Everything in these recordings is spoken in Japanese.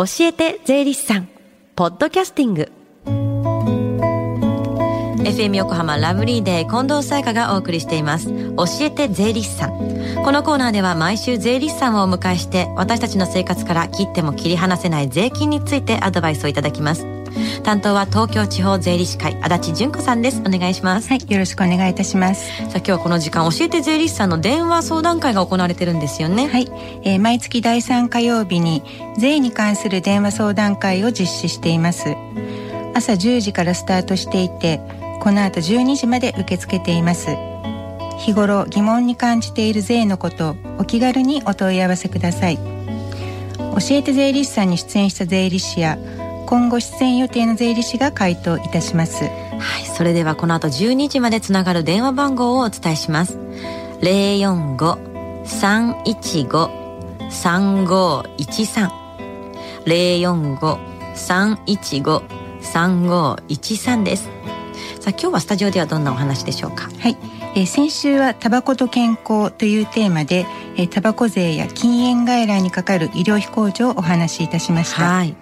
教えて税理士さん。ポッドキャスティング。FM 横浜ラブリーデー近藤沙耶香がお送りしています。教えて税理士さん。このコーナーでは毎週税理士さんをお迎えして私たちの生活から切っても切り離せない税金についてアドバイスをいただきます。担当は東京地方税理士会足立純子さんです。お願いします。はいよろしくお願いいたします。さあ今日はこの時間教えて税理士さんの電話相談会が行われてるんですよね。はい、えー、毎月第3火曜日に税に関する電話相談会を実施しています。朝10時からスタートしていてこの後12時まで受け付けています。日頃疑問に感じている税のことお気軽にお問い合わせください。教えて税理士さんに出演した税理士や今後出演予定の税理士が回答いたします。はいそれではこの後12時までつながる電話番号をお伝えします。045-315-3513 045-315-3513です。さあ今日はスタジオではどんなお話でしょうか？はい。えー、先週はタバコと健康というテーマで、えー、タバコ税や禁煙外来にかかる医療費控除をお話しいたしました。はい。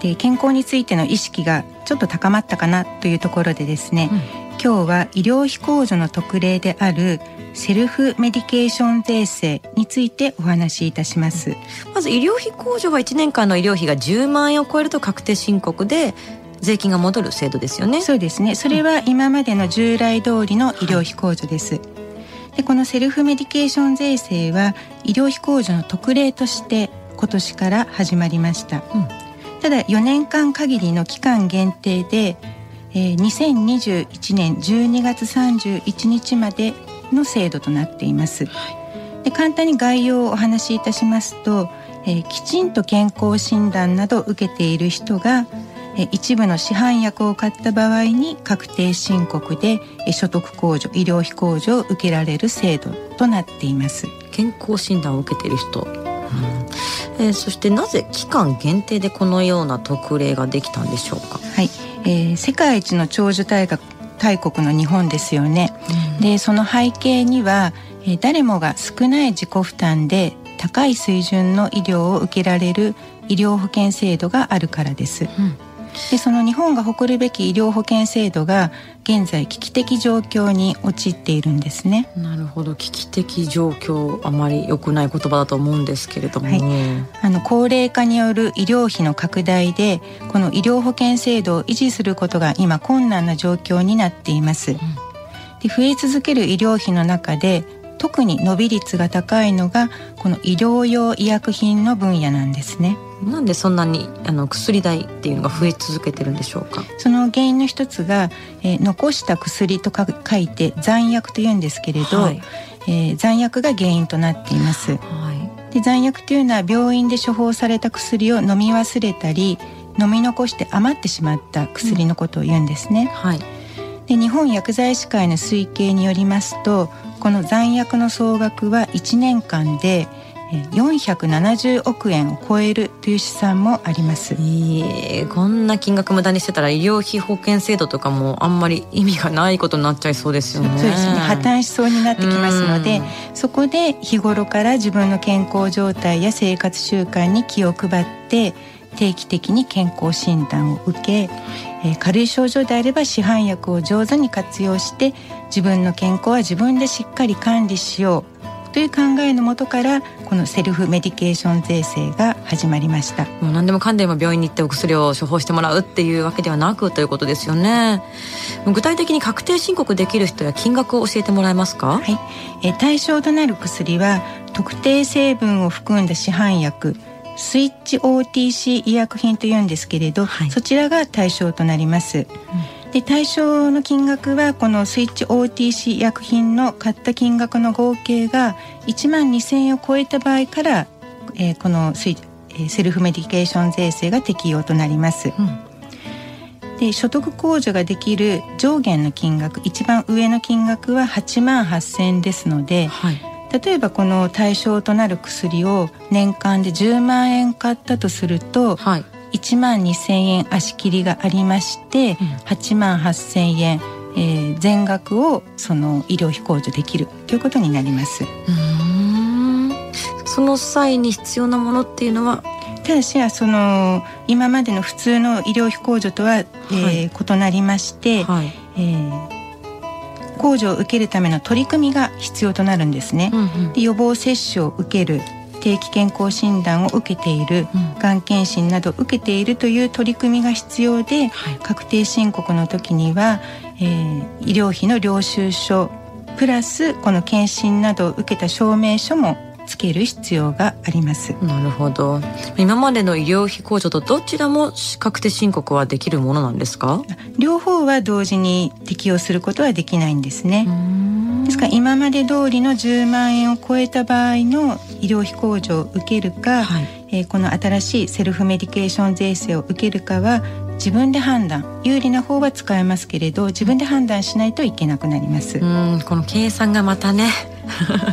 で健康についての意識がちょっと高まったかなというところでですね、うん、今日は医療費控除の特例であるセルフメディケーション税制についてお話しいたします、まず医療費控除は1年間の医療費が10万円を超えると確定申告で税金が戻る制度ですよね。そうですね。それは今までの従来通りの医療費控除です、はい、でこのセルフメディケーション税制は医療費控除の特例として今年から始まりました、うん、ただ4年間限りの期間限定で、えー、2021年12月31日までの制度となっています、はい、で簡単に概要をお話しいたしますと、えー、きちんと健康診断などを受けている人が一部の市販薬を買った場合に確定申告で所得控除医療費控除を受けられる制度となっています。健康診断を受けている人、うん、えー、そしてなぜ期間限定でこのような特例ができたんでしょうか？はい、えー、世界一の長寿大学大国の日本ですよね、うん、でその背景には、えー、誰もが少ない自己負担で高い水準の医療を受けられる医療保険制度があるからです、うんでその日本が誇るべき医療保険制度が現在危機的状況に陥っているんですね。なるほど。危機的状況あまり良くない言葉だと思うんですけれども、はい、あの高齢化による医療費の拡大でこの医療保険制度を維持することが今困難な状況になっています、うん、で増え続ける医療費の中で特に伸び率が高いのがこの医療用医薬品の分野なんですねなんでそんなにあの薬代っていうのが増え続けてるんでしょうか？その原因の一つが、えー、残した薬とか書いて残薬というんですけれど、はい、えー、残薬が原因となっています、はい、で残薬というのは病院で処方された薬を飲み忘れたり飲み残して余ってしまった薬のことを言うんですね、うん、はい。で日本薬剤師会の推計によりますとこの残薬の総額は1年間で470億円を超えるという試算もあります、えー、こんな金額無駄にしてたら医療費保険制度とかもあんまり意味がないことになっちゃいそうですよね。そうですね。破綻しそうになってきますのでそこで日頃から自分の健康状態や生活習慣に気を配って定期的に健康診断を受け、えー、軽い症状であれば市販薬を上手に活用して自分の健康は自分でしっかり管理しようという考えのもとからこのセルフメディケーション税制が始まりました。もう何でもかんでも病院に行ってお薬を処方してもらうっていうわけではなくということですよね。具体的に確定申告できる人や金額を教えてもらえますか？はい、え対象となる薬は特定成分を含んだ市販薬スイッチ OTC 医薬品というんですけれど、はい、そちらが対象となります、うんで対象の金額はこのスイッチ OTC 薬品の買った金額の合計が1万2000円を超えた場合から、えー、このスイセルフメディケーション税制が適用となります。うん、で所得控除ができる上限の金額一番上の金額は8万8,000円ですので、はい、例えばこの対象となる薬を年間で10万円買ったとすると、はい、1万2,000円足切りがありまして、うん、8万8,000円、えー、全額をその医療費控除できるということになります。その際に必要なものっていうのは？ただしその今までの普通の医療費控除とは、えー、異なりまして、はい、えー控除を受けるための取り組みが必要となるんですね、うんうん、で予防接種を受ける定期健康診断を受けている、うん、がん検診など受けているという取り組みが必要で、はい、確定申告の時には、えー、医療費の領収書プラスこの検診などを受けた証明書もつける必要があります。なるほど。今までの医療費控除とどちらも確定申告はできるものなんですか？両方は同時に適用することはできないんですねですから今まで通りの10万円を超えた場合の医療費控除を受けるか、はい、えー、この新しいセルフメディケーション税制を受けるかは自分で判断有利な方は使えますけれど自分で判断しないといけなくなります。うんこの計算がまたね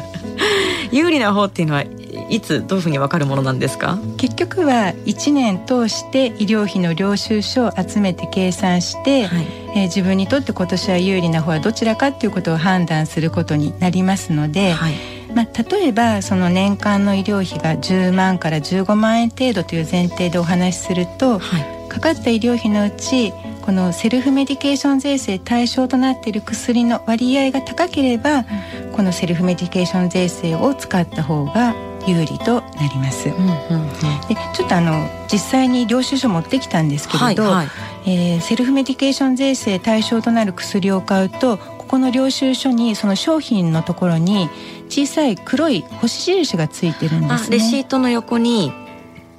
有利な方っていうのはいつどういうふうに分かるものなんですか？結局は1年通して医療費の領収書を集めて計算して、はい、えー、自分にとって今年は有利な方はどちらかっていうことを判断することになりますので、はい、まあ、例えばその年間の医療費が10万から15万円程度という前提でお話しすると、はい、かかった医療費のうちこのセルフメディケーション税制対象となっている薬の割合が高ければ、このセルフメディケーション税制を使った方が有利となります。うんうんうん、でちょっとあの実際に領収書持ってきたんですけれど、はいはい、えー、セルフメディケーション税制対象となる薬を買うとここの領収書にその商品のところに小さい黒い星印がついてるんですね。レシートの横に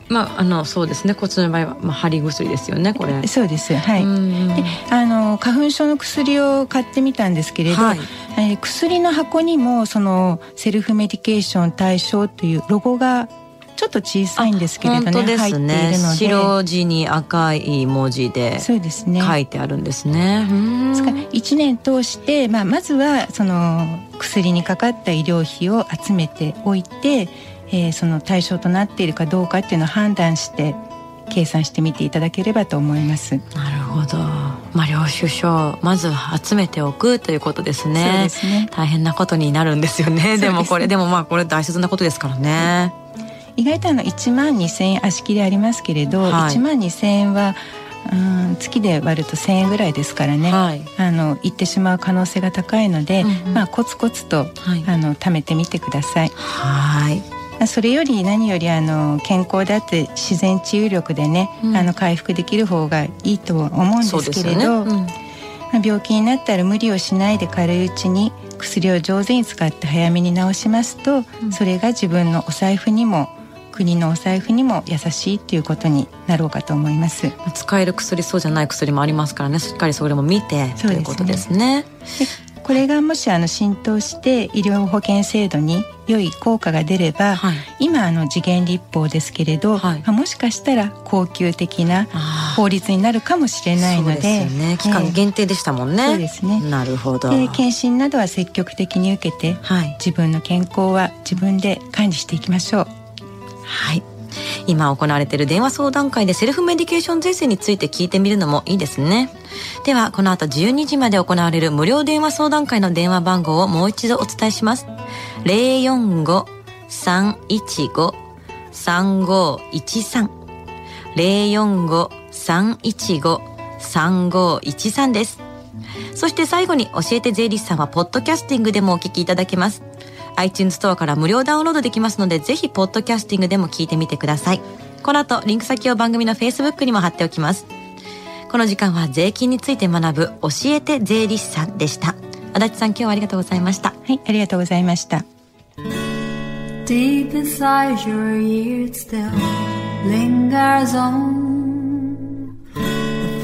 まあ、あのそうですね。こっちの場合は、まあ、貼り薬ですよねこれ。そうです。はい。であの花粉症の薬を買ってみたんですけれど、はい、えー、薬の箱にもそのセルフメディケーション対象というロゴがちょっと小さいんですけれどねね。入っているので。白地に赤い文字でそうですね。書いてあるんですね。ですから1年通して、まあ、まずはその薬にかかった医療費を集めておいてえー、その対象となっているかどうかっていうのを判断して計算してみていただければと思います。なるほど。まあ領収書まず集めておくということですね。そうですね。大変なことになるんですよね。でもこれでもまあこれ大切なことですからね意外とあの1万2,000円足切りありますけれど、はい、1万2,000円はうん月で割ると1,000円ぐらいですからね、はい、あの行ってしまう可能性が高いので、うんうん、まあコツコツと、はい、あの貯めてみてください。はい。それより何よりあの健康であって自然治癒力でね、うん、あの回復できる方がいいと思うんですけれど、ね。うん、病気になったら無理をしないで軽いうちに薬を上手に使って早めに治しますと、うん、それが自分のお財布にも国のお財布にも優しいっていうことになろうかと思います。使える薬そうじゃない薬もありますからね。しっかりそれも見てということですね。これがもしあの浸透して医療保険制度に良い効果が出れば、はい、今あの次元立法ですけれど、はい、もしかしたら恒久的な法律になるかもしれないのででね、期間限定でしたもんね、そうですね。なるほど。で検診などは積極的に受けて、はい、自分の健康は自分で管理していきましょうはい。今行われている電話相談会でセルフメディケーション税制について聞いてみるのもいいですね。ではこの後12時まで行われる無料電話相談会の電話番号をもう一度お伝えします。045-315-3513 045-315-3513です。そして最後に教えて税理士さんはポッドキャスティングでもお聞きいただけます。iTunes ストアから無料ダウンロードできますのでぜひポッドキャスティングでも聞いてみてください。この後リンク先を番組の Facebook にも貼っておきます。この時間は税金について学ぶ教えて税理士さんでした。足立さん今日はありがとうございました。はいありがとうございました。Deep inside your ears still lingers on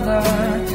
another